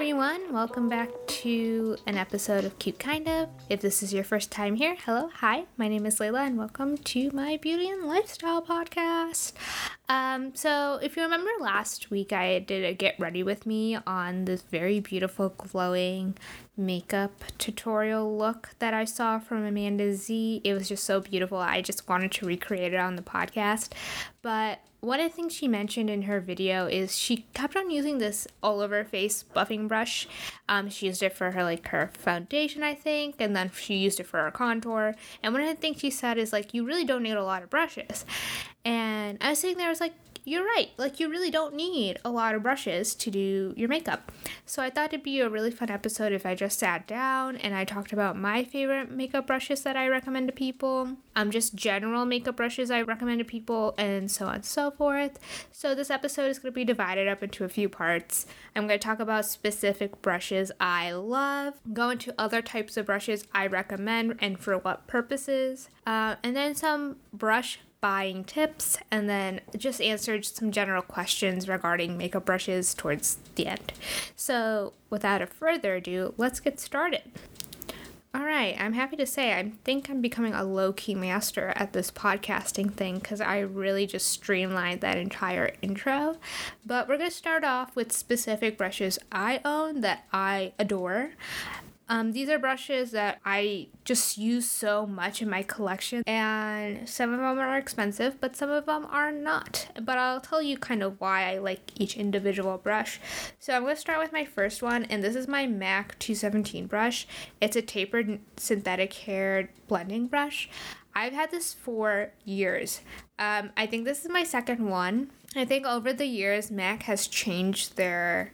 everyone. Welcome back to an episode of Cute Kind of. If this is your first time here, hello, hi, my name is Layla, and welcome to my beauty and lifestyle podcast. Um, so, if you remember last week, I did a get ready with me on this very beautiful, glowing makeup tutorial look that I saw from Amanda Z. It was just so beautiful. I just wanted to recreate it on the podcast. But one of the things she mentioned in her video is she kept on using this all over face buffing brush. Um, she used it for her like her foundation, I think, and then she used it for her contour. And one of the things she said is like, you really don't need a lot of brushes. And I was sitting there, I was like, you're right. Like, you really don't need a lot of brushes to do your makeup. So, I thought it'd be a really fun episode if I just sat down and I talked about my favorite makeup brushes that I recommend to people, um, just general makeup brushes I recommend to people, and so on and so forth. So, this episode is going to be divided up into a few parts. I'm going to talk about specific brushes I love, go into other types of brushes I recommend and for what purposes, uh, and then some brush buying tips and then just answered some general questions regarding makeup brushes towards the end. So, without a further ado, let's get started. All right, I'm happy to say I think I'm becoming a low key master at this podcasting thing because I really just streamlined that entire intro. But we're going to start off with specific brushes I own that I adore. Um, these are brushes that I just use so much in my collection, and some of them are expensive, but some of them are not. But I'll tell you kind of why I like each individual brush. So I'm going to start with my first one, and this is my MAC 217 brush. It's a tapered synthetic hair blending brush. I've had this for years. Um, I think this is my second one. I think over the years, MAC has changed their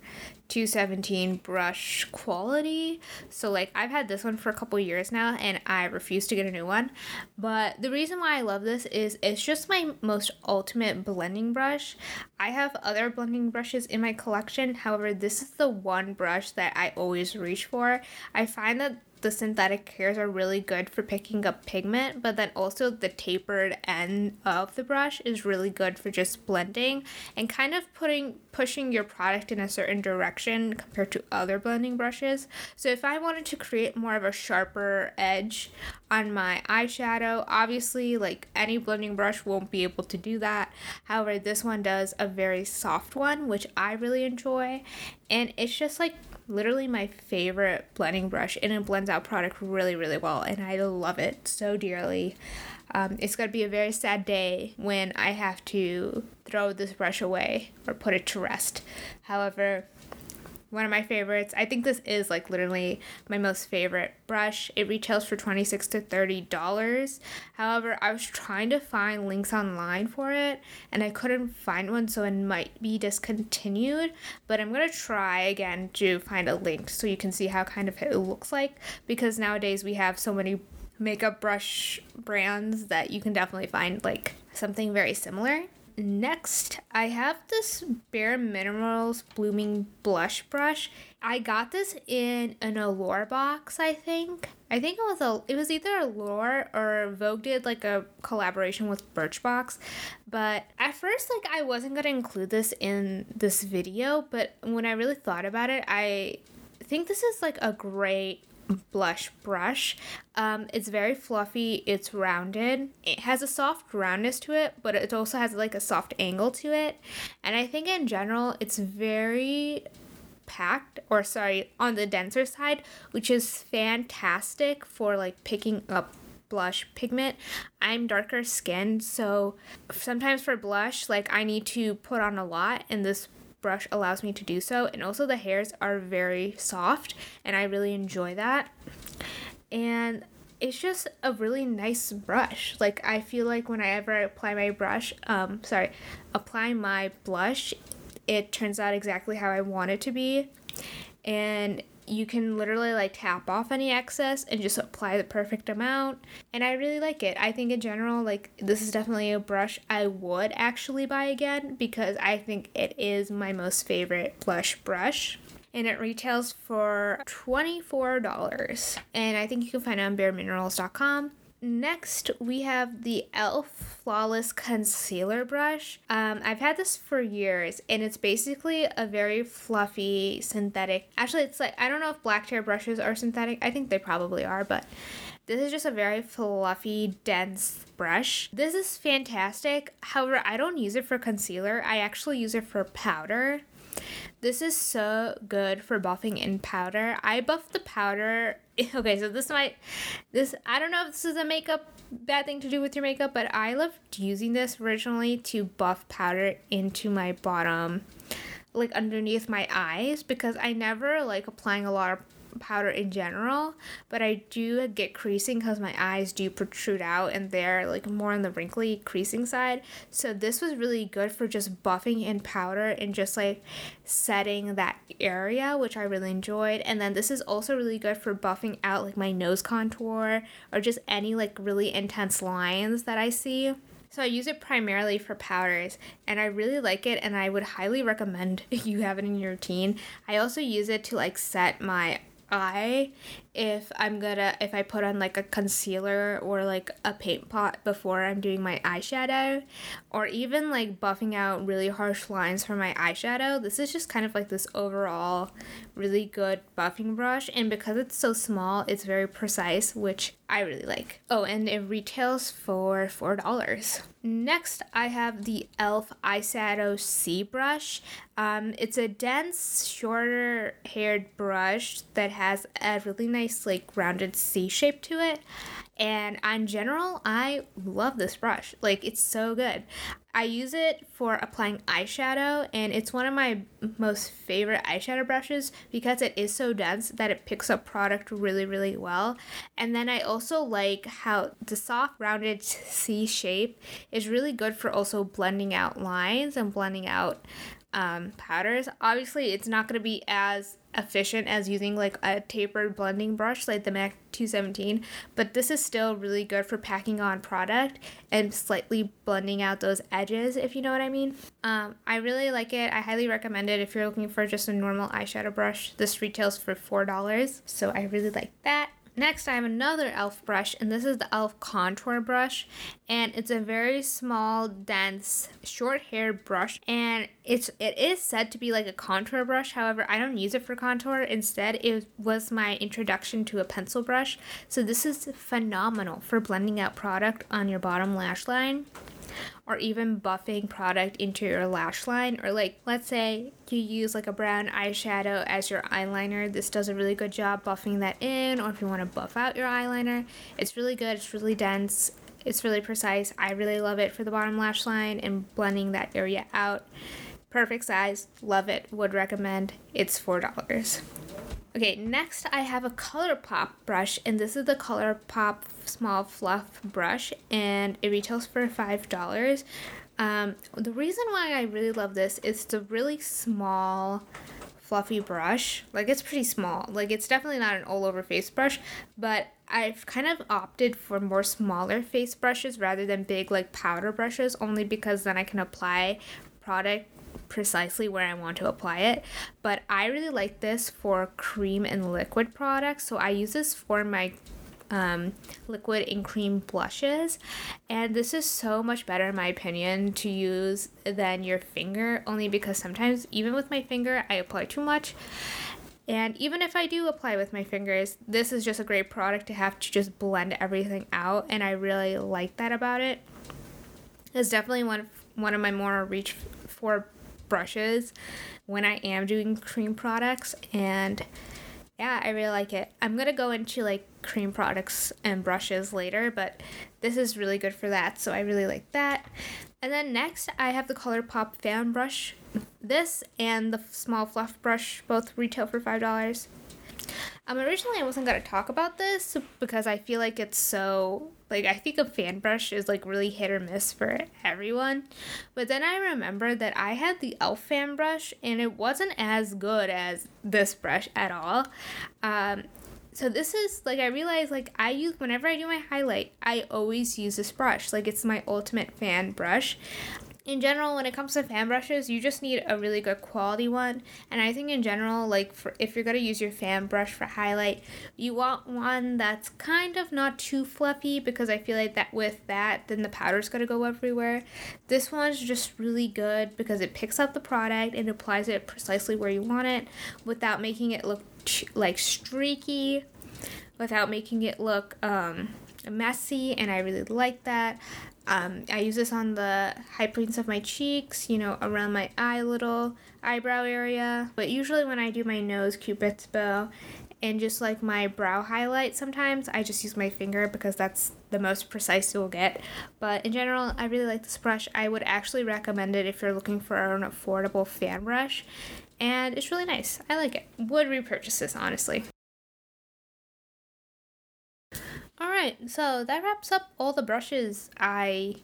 217 brush quality. So like I've had this one for a couple years now and I refuse to get a new one. But the reason why I love this is it's just my most ultimate blending brush. I have other blending brushes in my collection. However, this is the one brush that I always reach for. I find that the synthetic hairs are really good for picking up pigment, but then also the tapered end of the brush is really good for just blending and kind of putting pushing your product in a certain direction compared to other blending brushes. So if I wanted to create more of a sharper edge on my eyeshadow, obviously like any blending brush won't be able to do that. However, this one does a very soft one, which I really enjoy, and it's just like literally my favorite blending brush and it blends out product really really well and i love it so dearly. Um, it's going to be a very sad day when i have to throw this brush away or put it to rest. However one of my favorites. I think this is like literally my most favorite brush. It retails for 26 to 30 dollars. However, I was trying to find links online for it and I couldn't find one, so it might be discontinued. But I'm gonna try again to find a link so you can see how kind of it looks like because nowadays we have so many makeup brush brands that you can definitely find like something very similar next, I have this Bare Minerals Blooming Blush Brush. I got this in an Allure box, I think. I think it was a it was either Allure or Vogue did like a collaboration with Birchbox. But at first like I wasn't gonna include this in this video, but when I really thought about it, I think this is like a great blush brush. Um, it's very fluffy, it's rounded. It has a soft roundness to it, but it also has like a soft angle to it. And I think in general, it's very packed or sorry on the denser side which is fantastic for like picking up blush pigment. I'm darker skinned, so sometimes for blush, like I need to put on a lot, and this brush allows me to do so. And also, the hairs are very soft, and I really enjoy that. And it's just a really nice brush. Like, I feel like whenever I apply my brush, um, sorry, apply my blush, it turns out exactly how I want it to be. And you can literally like tap off any excess and just apply the perfect amount. And I really like it. I think in general, like this is definitely a brush I would actually buy again because I think it is my most favorite blush brush and it retails for $24. And I think you can find it on bareminerals.com. Next, we have the e.l.f. Flawless Concealer Brush. Um, I've had this for years, and it's basically a very fluffy synthetic. Actually, it's like I don't know if black tear brushes are synthetic. I think they probably are, but this is just a very fluffy, dense brush. This is fantastic. However, I don't use it for concealer. I actually use it for powder. This is so good for buffing in powder. I buff the powder. Okay, so this might, this, I don't know if this is a makeup bad thing to do with your makeup, but I loved using this originally to buff powder into my bottom, like underneath my eyes, because I never like applying a lot of powder in general, but I do get creasing because my eyes do protrude out and they're like more on the wrinkly creasing side. So this was really good for just buffing in powder and just like setting that area, which I really enjoyed. And then this is also really good for buffing out like my nose contour or just any like really intense lines that I see. So I use it primarily for powders and I really like it and I would highly recommend you have it in your routine. I also use it to like set my eye if I'm gonna if I put on like a concealer or like a paint pot before I'm doing my eyeshadow or even like buffing out really harsh lines for my eyeshadow. This is just kind of like this overall really good buffing brush and because it's so small it's very precise which I really like. Oh and it retails for $4. Next I have the e.l.f. Eyeshadow C brush. Um, it's a dense shorter haired brush that has a really nice nice like rounded C shape to it. And in general, I love this brush. Like it's so good. I use it for applying eyeshadow and it's one of my most favorite eyeshadow brushes because it is so dense that it picks up product really really well. And then I also like how the soft rounded C shape is really good for also blending out lines and blending out um, powders. Obviously, it's not going to be as efficient as using like a tapered blending brush like the MAC 217, but this is still really good for packing on product and slightly blending out those edges, if you know what I mean. Um, I really like it. I highly recommend it if you're looking for just a normal eyeshadow brush. This retails for $4, so I really like that. Next, I have another e.l.f. brush, and this is the e.l.f. contour brush, and it's a very small, dense, short-haired brush, and it's it is said to be like a contour brush. However, I don't use it for contour. Instead, it was my introduction to a pencil brush. So this is phenomenal for blending out product on your bottom lash line or even buffing product into your lash line. Or like let's say you use like a brown eyeshadow as your eyeliner. This does a really good job buffing that in or if you want to buff out your eyeliner. It's really good. It's really dense. It's really precise. I really love it for the bottom lash line and blending that area out. Perfect size. Love it. Would recommend. It's four dollars Okay, next I have a ColourPop brush, and this is the ColourPop Small Fluff brush, and it retails for $5. Um, the reason why I really love this is the really small, fluffy brush. Like, it's pretty small. Like, it's definitely not an all over face brush, but I've kind of opted for more smaller face brushes rather than big, like, powder brushes, only because then I can apply product precisely where I want to apply it. But I really like this for cream and liquid products. So I use this for my um, liquid and cream blushes. And this is so much better, in my opinion, to use than your finger, only because sometimes, even with my finger, I apply too much. And even if I do apply with my fingers, this is just a great product to have to just blend everything out. And I really like that about it. It's definitely one of, one of my more reach for brushes when I am doing cream products and yeah, I really like it. I'm gonna go into like cream products and brushes later, but this is really good for that, so I really like that. And then next, I have the ColourPop fan brush. This and the small fluff brush both retail for five dollars. Um, originally I wasn't gonna talk about this because I feel like it's so like I think a fan brush is like really hit or miss for everyone. But then I remembered that I had the elf fan brush and it wasn't as good as this brush at all. Um, so this is like I realized like I use whenever I do my highlight, I always use this brush. Like it's my ultimate fan brush in general when it comes to fan brushes you just need a really good quality one and i think in general like for if you're going to use your fan brush for highlight you want one that's kind of not too fluffy because i feel like that with that then the powder's going to go everywhere this one's just really good because it picks up the product and applies it precisely where you want it without making it look like streaky without making it look um messy and I really like that. Um, I use this on the high points of my cheeks, you know, around my eye little eyebrow area. But usually when I do my nose, cupid's bow, and just like my brow highlight sometimes, I just use my finger because that's the most precise you'll get. But in general, I really like this brush. I would actually recommend it if you're looking for an affordable fan brush. And it's really nice. I like it. Would repurchase this, honestly. Alright, so that wraps up all the brushes I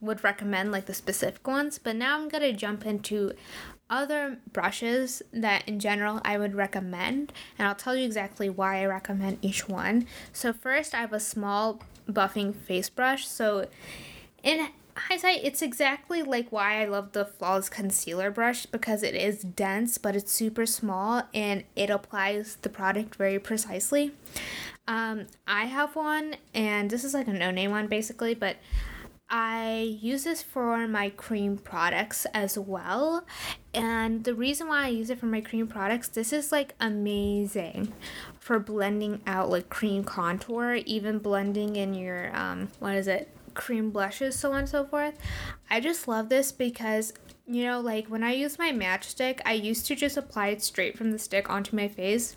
would recommend, like the specific ones. But now I'm to jump into other brushes that in general I would recommend, and I'll tell you exactly why I recommend each one. So, first, I have a small buffing face brush. So, in hindsight, it's exactly like why I love the Flawless Concealer brush because it is dense, but it's super small and it applies the product very precisely. Um, I have one, and this is like a no name one basically, but I use this for my cream products as well. And the reason why I use it for my cream products, this is like amazing for blending out like cream contour, even blending in your, um, what is it, cream blushes, so on and so forth. I just love this because you know, like when I use my matchstick, I used to just apply it straight from the stick onto my face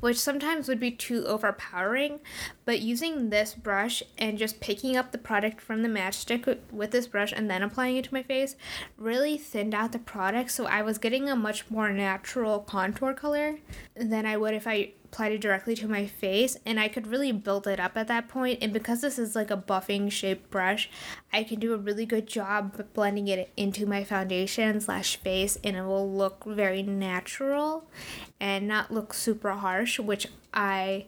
which sometimes would be too overpowering. But using this brush and just picking up the product from the matchstick with this brush and then applying it to my face really thinned out the product. So I was getting a much more natural contour color than I would if I applied it directly to my face and I could really build it up at that point. and because this is like a buffing shaped brush I can do a really good job blending it into my foundation slash face and it will look very natural and not look super harsh which I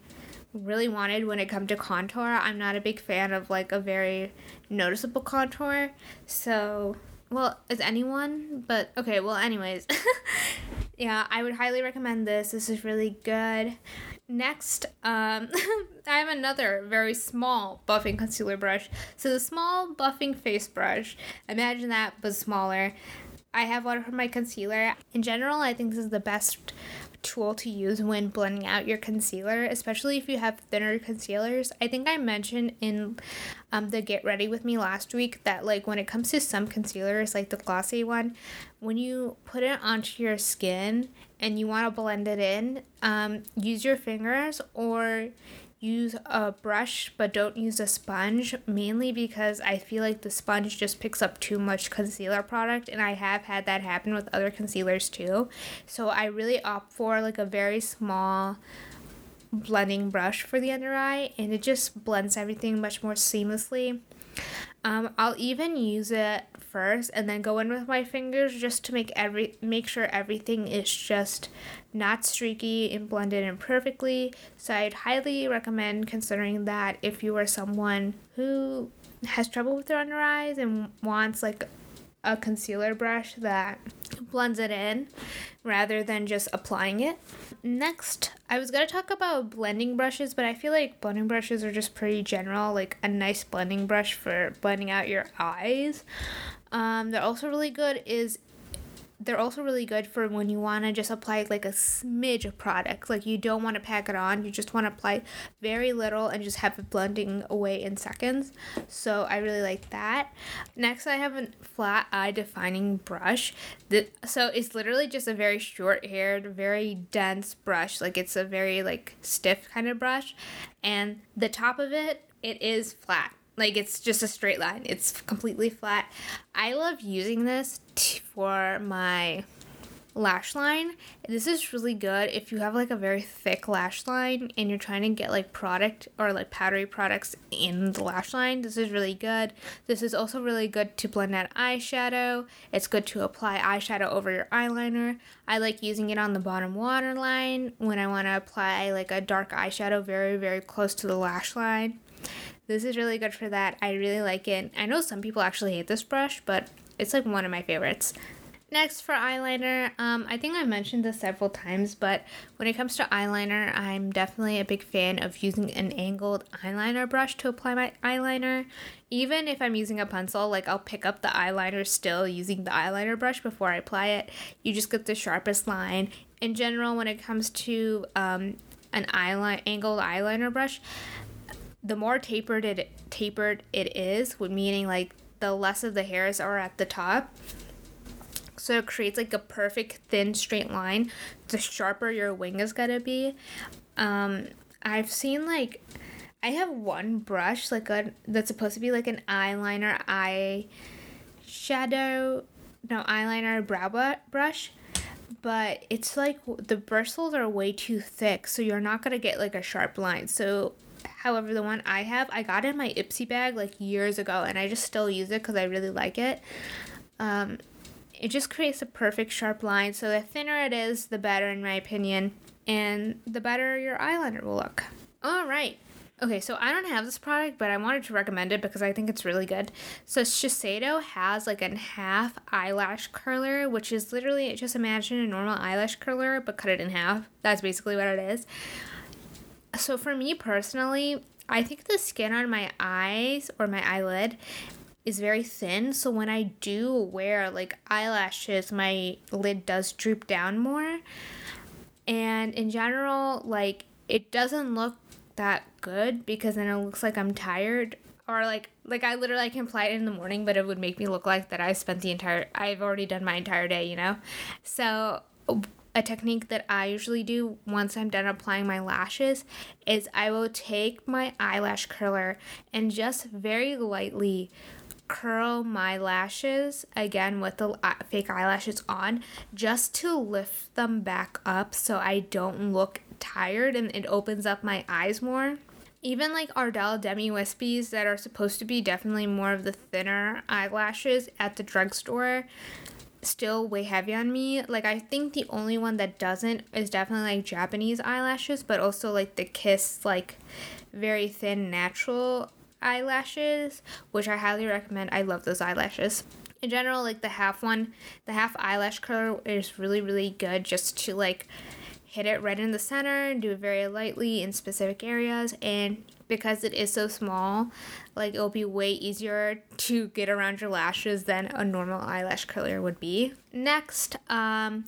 really wanted when it come to contour I'm not a big fan of like a very noticeable contour so well, is anyone? But okay, well, anyways. yeah, I would highly recommend this. This is really good. Next, um, I have another very small buffing concealer brush. So the small buffing face brush, imagine that but smaller. I have one for my concealer. In general, I think this is the best tool to use when blending out your concealer, especially if you have thinner concealers. I think I mentioned in um, the Get Ready With Me last week that, like, when it comes to some concealers, like the glossy one, when you put it onto your skin and you want to blend it in, um, use your fingers or use a brush but don't use a sponge mainly because I feel like the sponge just picks up too much concealer product and I have had that happen with other concealers too. So I really opt for like a very small blending brush for the under eye and it just blends everything much more seamlessly. Um, I'll even use it first and then go in with my fingers just to make every make sure everything is just not streaky and blended in perfectly. So I'd highly recommend considering that if you are someone who has trouble with their under eyes and wants like a concealer brush that blends it in rather than just applying it. Next, I was going to talk about blending brushes, but I feel like blending brushes are just pretty general, like a nice blending brush for blending out your eyes. Um, they're also really good is they're also really good for when you want to just apply like a smidge of product. Like you don't want to pack it on, you just want to apply very little and just have it blending away in seconds. So I really like that. Next, I have a flat eye defining brush. So it's literally just a very short haired, very dense brush. Like it's a very like stiff kind of brush. And the top of it, it is flat like it's just a straight line. It's completely flat. I love using this t- for my lash line. This is really good if you have like a very thick lash line and you're trying to get like product or like powdery products in the lash line. This is really good. This is also really good to blend out eyeshadow. It's good to apply eyeshadow over your eyeliner. I like using it on the bottom waterline when I want to apply like a dark eyeshadow very, very close to the lash line. This is really good for that. I really like it. I know some people actually hate this brush, but it's like one of my favorites. Next for eyeliner, um, I think I mentioned this several times, but when it comes to eyeliner, I'm definitely a big fan of using an angled eyeliner brush to apply my eyeliner. Even if I'm using a pencil, like I'll pick up the eyeliner still using the eyeliner brush before I apply it. You just get the sharpest line. In general, when it comes to um, an eyeliner angled eyeliner brush, the more tapered it tapered it is, meaning like the less of the hairs are at the top. So it creates like a perfect thin straight line. The sharper your wing is gonna be. Um i've seen like i have one brush like a that's supposed to be like an eyeliner eye shadow no eyeliner brow brush. But it's like the bristles are way too thick so you're not gonna get like a sharp line. So however the one i have i got in my ipsy bag like years ago and i just still use it because i really like it um, it just creates a perfect sharp line. So the thinner it is, the better, in my opinion, and the better your eyeliner will look. All right. Okay, so I don't have this product, but I wanted to recommend it because I think it's really good. So Shiseido has like a half eyelash curler, which is literally just imagine a normal eyelash curler, but cut it in half. That's basically what it is. So for me personally, I think the skin on my eyes or my eyelid is very thin. So when i do wear like eyelashes my lid does droop down more. And in general like it doesn't look that good because then it looks like i'm tired. Or like like i literally can apply it in the morning but it would make me look like that i spent the entire i've already done my entire day you know? So a technique that I usually do once I'm done applying my lashes is I will take my eyelash curler and just very lightly curl my lashes again with the uh, fake eyelashes on just to lift them back up so I don't look tired and it opens up my eyes more. Even like Ardell Demi Wispies that are supposed to be definitely more of the thinner eyelashes at the drugstore still way heavy on me. Like I think the only one that doesn't is definitely like Japanese eyelashes, but also like the Kiss like very thin natural eyelashes, which I highly recommend. I love those eyelashes. In general, like the half one, the half eyelash curler is really, really good just to like hit it right in the center and do it very lightly in specific areas. And because it is so small, like it'll be way easier to get around your lashes than a normal eyelash curler would be. Next, um,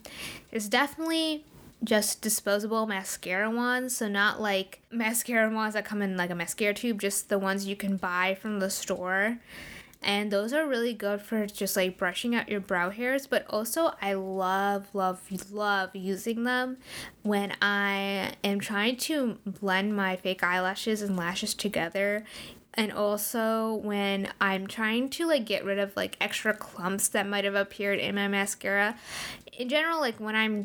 is definitely just disposable mascara wands. So, not like mascara wands that come in like a mascara tube, just the ones you can buy from the store. And those are really good for just like brushing out your brow hairs. But also, I love, love, love using them when I am trying to blend my fake eyelashes and lashes together and also when I'm trying to like get rid of like extra clumps that might have appeared in my mascara. In general, like when I'm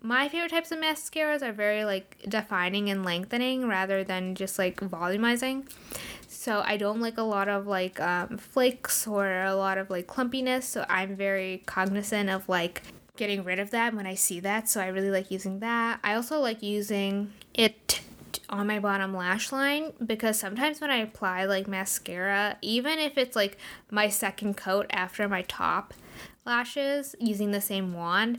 my favorite types of mascaras are very like defining and lengthening rather than just like volumizing. So I don't like a lot of like um, flakes or a lot of like clumpiness. So I'm very cognizant of like getting rid of that when I see that. So I really like using that. I also like using it on my bottom lash line because sometimes when I apply like mascara, even if it's like my second coat after my top lashes using the same wand,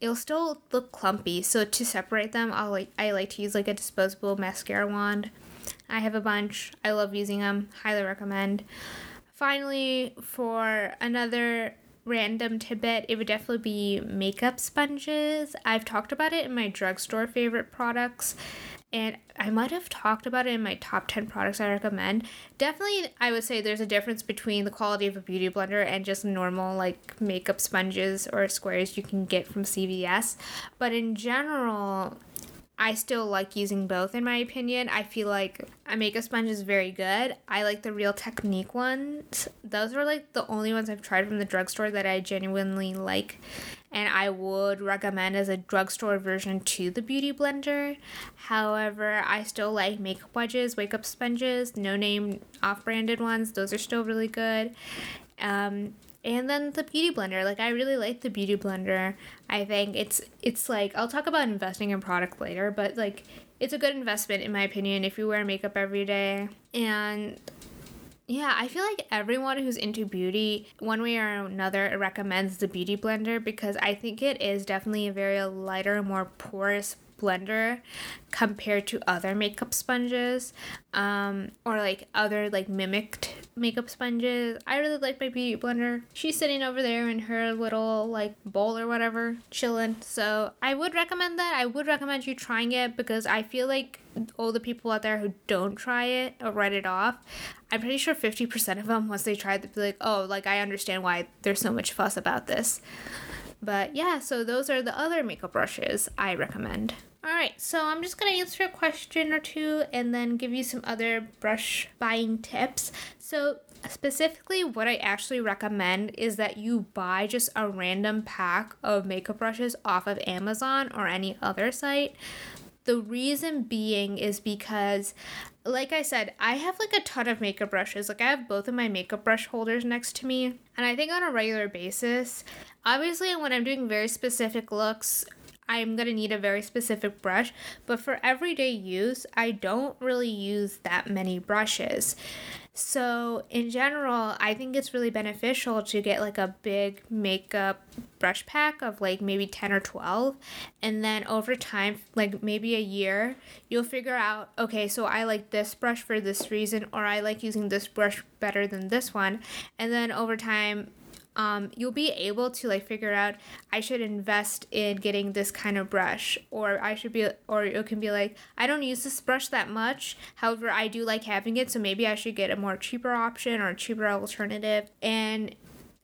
it'll still look clumpy. So to separate them, I'll like I like to use like a disposable mascara wand. I have a bunch. I love using them. Highly recommend. Finally, for another random tidbit, it would definitely be makeup sponges. I've talked about it in my drugstore favorite products and I might have talked about it in my top 10 products I recommend. Definitely, I would say there's a difference between the quality of a beauty blender and just normal like makeup sponges or squares you can get from CVS. But in general, I still like using both in my opinion. I feel like a makeup sponge is very good. I like the Real Technique ones. Those are like the only ones I've tried from the drugstore that I genuinely like. and I would recommend as a drugstore version to the Beauty Blender. However, I still like makeup wedges, wake up sponges, no name off branded ones, those are still really good. Um, and then the beauty blender. Like i really like the beauty blender i think. It's it's like i'll talk about investing in product later but like it's a good investment in my opinion if you wear makeup every day. And yeah, I feel like everyone who's into beauty, one way or another, recommends the Beauty Blender because I think it is definitely a very lighter, more porous blender compared to other makeup sponges um, or like other like mimicked makeup sponges. I really like my beauty blender. She's sitting over there in her little like bowl or whatever, chilling. So I would recommend that. I would recommend you trying it because I feel like all the people out there who don't try it or write it off, I'm pretty sure 50% of them, once they try it, they'll be like, oh, like I understand why there's so much fuss about this. But yeah, so those are the other makeup brushes I recommend. Alright, so I'm just to answer a question or two and then give you some other brush buying tips. So, specifically, what I actually recommend is that you buy just a random pack of makeup brushes off of Amazon or any other site. The reason being is because like I said, I have like a ton of makeup brushes. Like I have both of my makeup brush holders next to me. And I think on a regular basis, obviously when I'm doing very specific looks, I'm gonna need a very specific brush, but for everyday use, I don't really use that many brushes. So, in general, I think it's really beneficial to get like a big makeup brush pack of like maybe 10 or 12. And then over time, like maybe a year, you'll figure out okay, so I like this brush for this reason, or I like using this brush better than this one. And then over time, um, you'll be able to like figure out I should invest in getting this kind of brush, or I should be, or it can be like I don't use this brush that much. However, I do like having it, so maybe I should get a more cheaper option or a cheaper alternative. And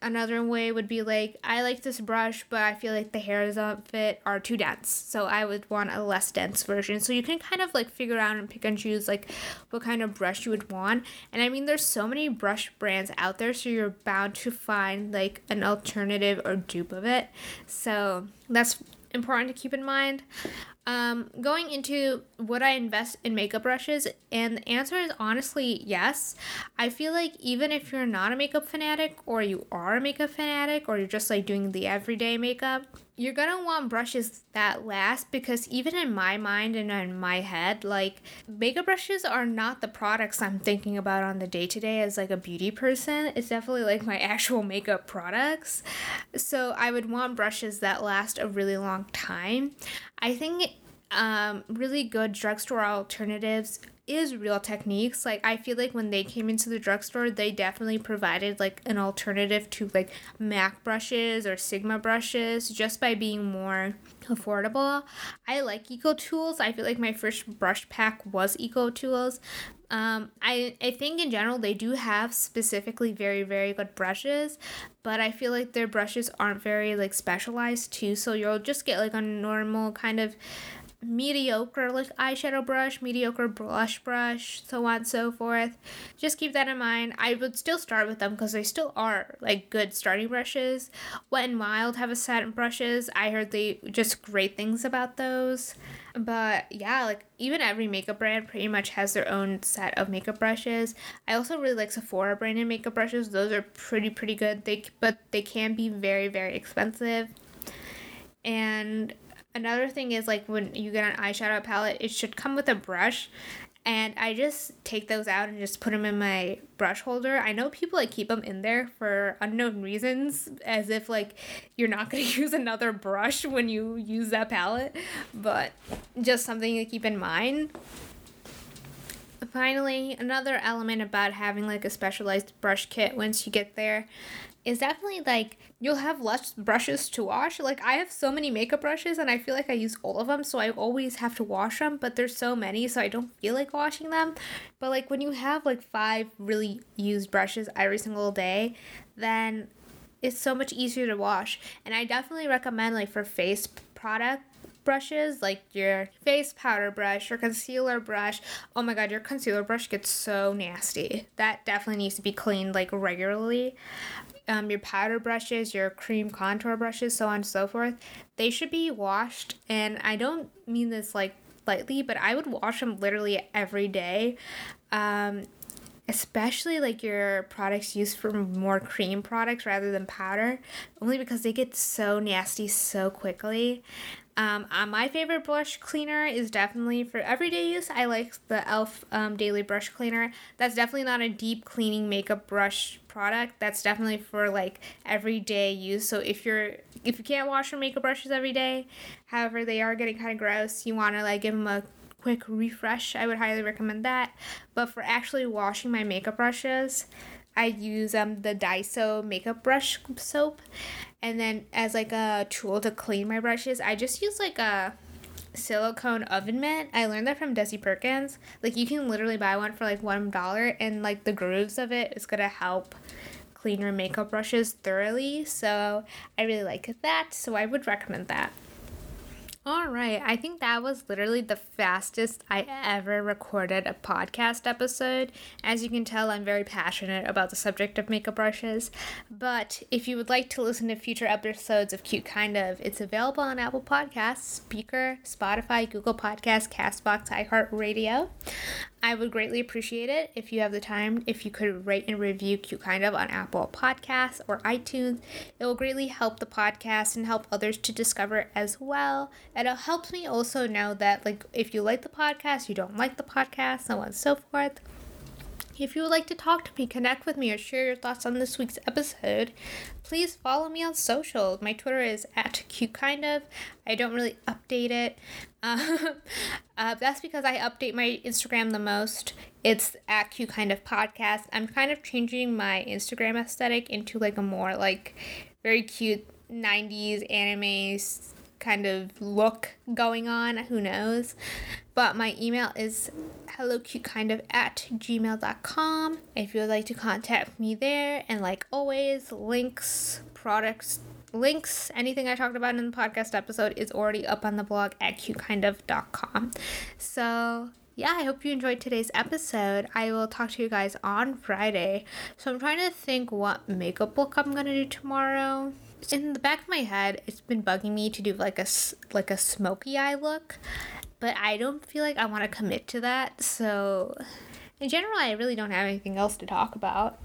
Another way would be like, I like this brush, but I feel like the hairs of it are too dense. So I would want a less dense version. So you can kind of like figure out and pick and choose like what kind of brush you would want. And I mean, there's so many brush brands out there, so you're bound to find like an alternative or dupe of it. So that's important to keep in mind. Um, going into would I invest in makeup brushes? And the answer is honestly yes. I feel like even if you're not a makeup fanatic, or you are a makeup fanatic, or you're just like doing the everyday makeup, you're gonna want brushes that last because even in my mind and in my head, like makeup brushes are not the products I'm thinking about on the day to day as like a beauty person. It's definitely like my actual makeup products. So I would want brushes that last a really long time. I think um, really good drugstore alternatives is Real Techniques. Like I feel like when they came into the drugstore, they definitely provided like an alternative to like MAC brushes or Sigma brushes just by being more affordable. I like Eco Tools. I feel like my first brush pack was Eco Tools. Um, I, I think in general they do have specifically very very good brushes, but I feel like their brushes aren't very like specialized too. So you'll just get like a normal kind of mediocre like eyeshadow brush, mediocre blush brush, so on and so forth. Just keep that in mind. I would still start with them because they still are like good starting brushes. Wet and Wild have a set of brushes. I heard they just great things about those. But yeah, like even every makeup brand pretty much has their own set of makeup brushes. I also really like Sephora branded makeup brushes. Those are pretty pretty good. They but they can be very very expensive. And another thing is like when you get an eyeshadow palette, it should come with a brush. And I just take those out and just put them in my brush holder. I know people like keep them in there for unknown reasons, as if like you're not gonna use another brush when you use that palette, but just something to keep in mind. Finally, another element about having like a specialized brush kit once you get there is definitely like you'll have less brushes to wash. Like I have so many makeup brushes and I feel like I use all of them, so I always have to wash them, but there's so many so I don't feel like washing them. But like when you have like five really used brushes every single day, then it's so much easier to wash. And I definitely recommend like for face product brushes like your face powder brush your concealer brush oh my god your concealer brush gets so nasty that definitely needs to be cleaned like regularly um, your powder brushes, your cream contour brushes, so on and so forth, they should be washed. And I don't mean this like lightly, but I would wash them literally every day. Um, especially like your products used for more cream products rather than powder, only because they get so nasty so quickly. Um, uh, my favorite brush cleaner is definitely for everyday use. I like the e.l.f. Um, Daily Brush Cleaner. That's definitely not a deep cleaning makeup brush product. That's definitely for like everyday use. So if you're if you can't wash your makeup brushes every day, however they are getting kind of gross, you want to like give them a quick refresh. I would highly recommend that. But for actually washing my makeup brushes, I use um the Daiso makeup brush soap and then as like a tool to clean my brushes, I just use like a silicone oven mitt. I learned that from Desi Perkins. Like you can literally buy one for like one dollar and like the grooves of it is gonna help clean your makeup brushes thoroughly. So I really like that. So I would recommend that. All right. I think that was literally the fastest I ever recorded a podcast episode. As you can tell, I'm very passionate about the subject of makeup brushes. But if you would like to listen to future episodes of Cute Kind of, it's available on Apple Podcasts, Spreaker, Spotify, Google Podcasts, Castbox, iHeartRadio. I would greatly appreciate it if you have the time, if you could rate and review Cute Kind of on Apple Podcasts or iTunes. It will greatly help the podcast and help others to discover as well. And it helps me also know that, like, if you like the podcast, you don't like the podcast, so on and so forth. If you would like to talk to me, connect with me, or share your thoughts on this week's episode, please follow me on social. My Twitter is at cute kind of. I don't really update it. Uh, uh, that's because I update my Instagram the most. It's at cute kind of podcast. I'm kind of changing my Instagram aesthetic into like a more like very cute 90s anime kind of look going on. Who knows? But my email is hellocutekindof at gmail.com if you would like to contact me there. And like always, links, products, links, anything I talked about in the podcast episode is already up on the blog at cutekindof.com. So yeah, I hope you enjoyed today's episode. I will talk to you guys on Friday. So I'm trying to think what makeup look I'm gonna do tomorrow. In the back of my head, it's been bugging me to do like a like a smoky eye look, but I don't feel like I want to commit to that. So, in general, I really don't have anything else to talk about.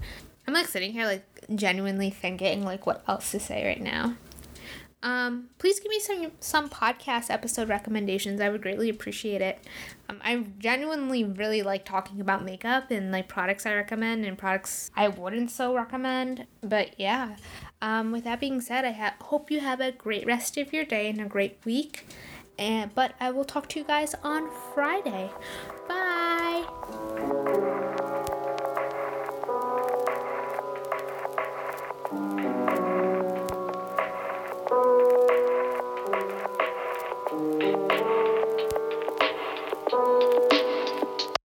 I'm like sitting here, like genuinely thinking, like, what else to say right now. Um, please give me some some podcast episode recommendations. I would greatly appreciate it. Um, I genuinely really like talking about makeup and like products I recommend and products I wouldn't so recommend. But yeah, um, with that being said, I ha- hope you have a great rest of your day and a great week. And but I will talk to you guys on Friday. Bye.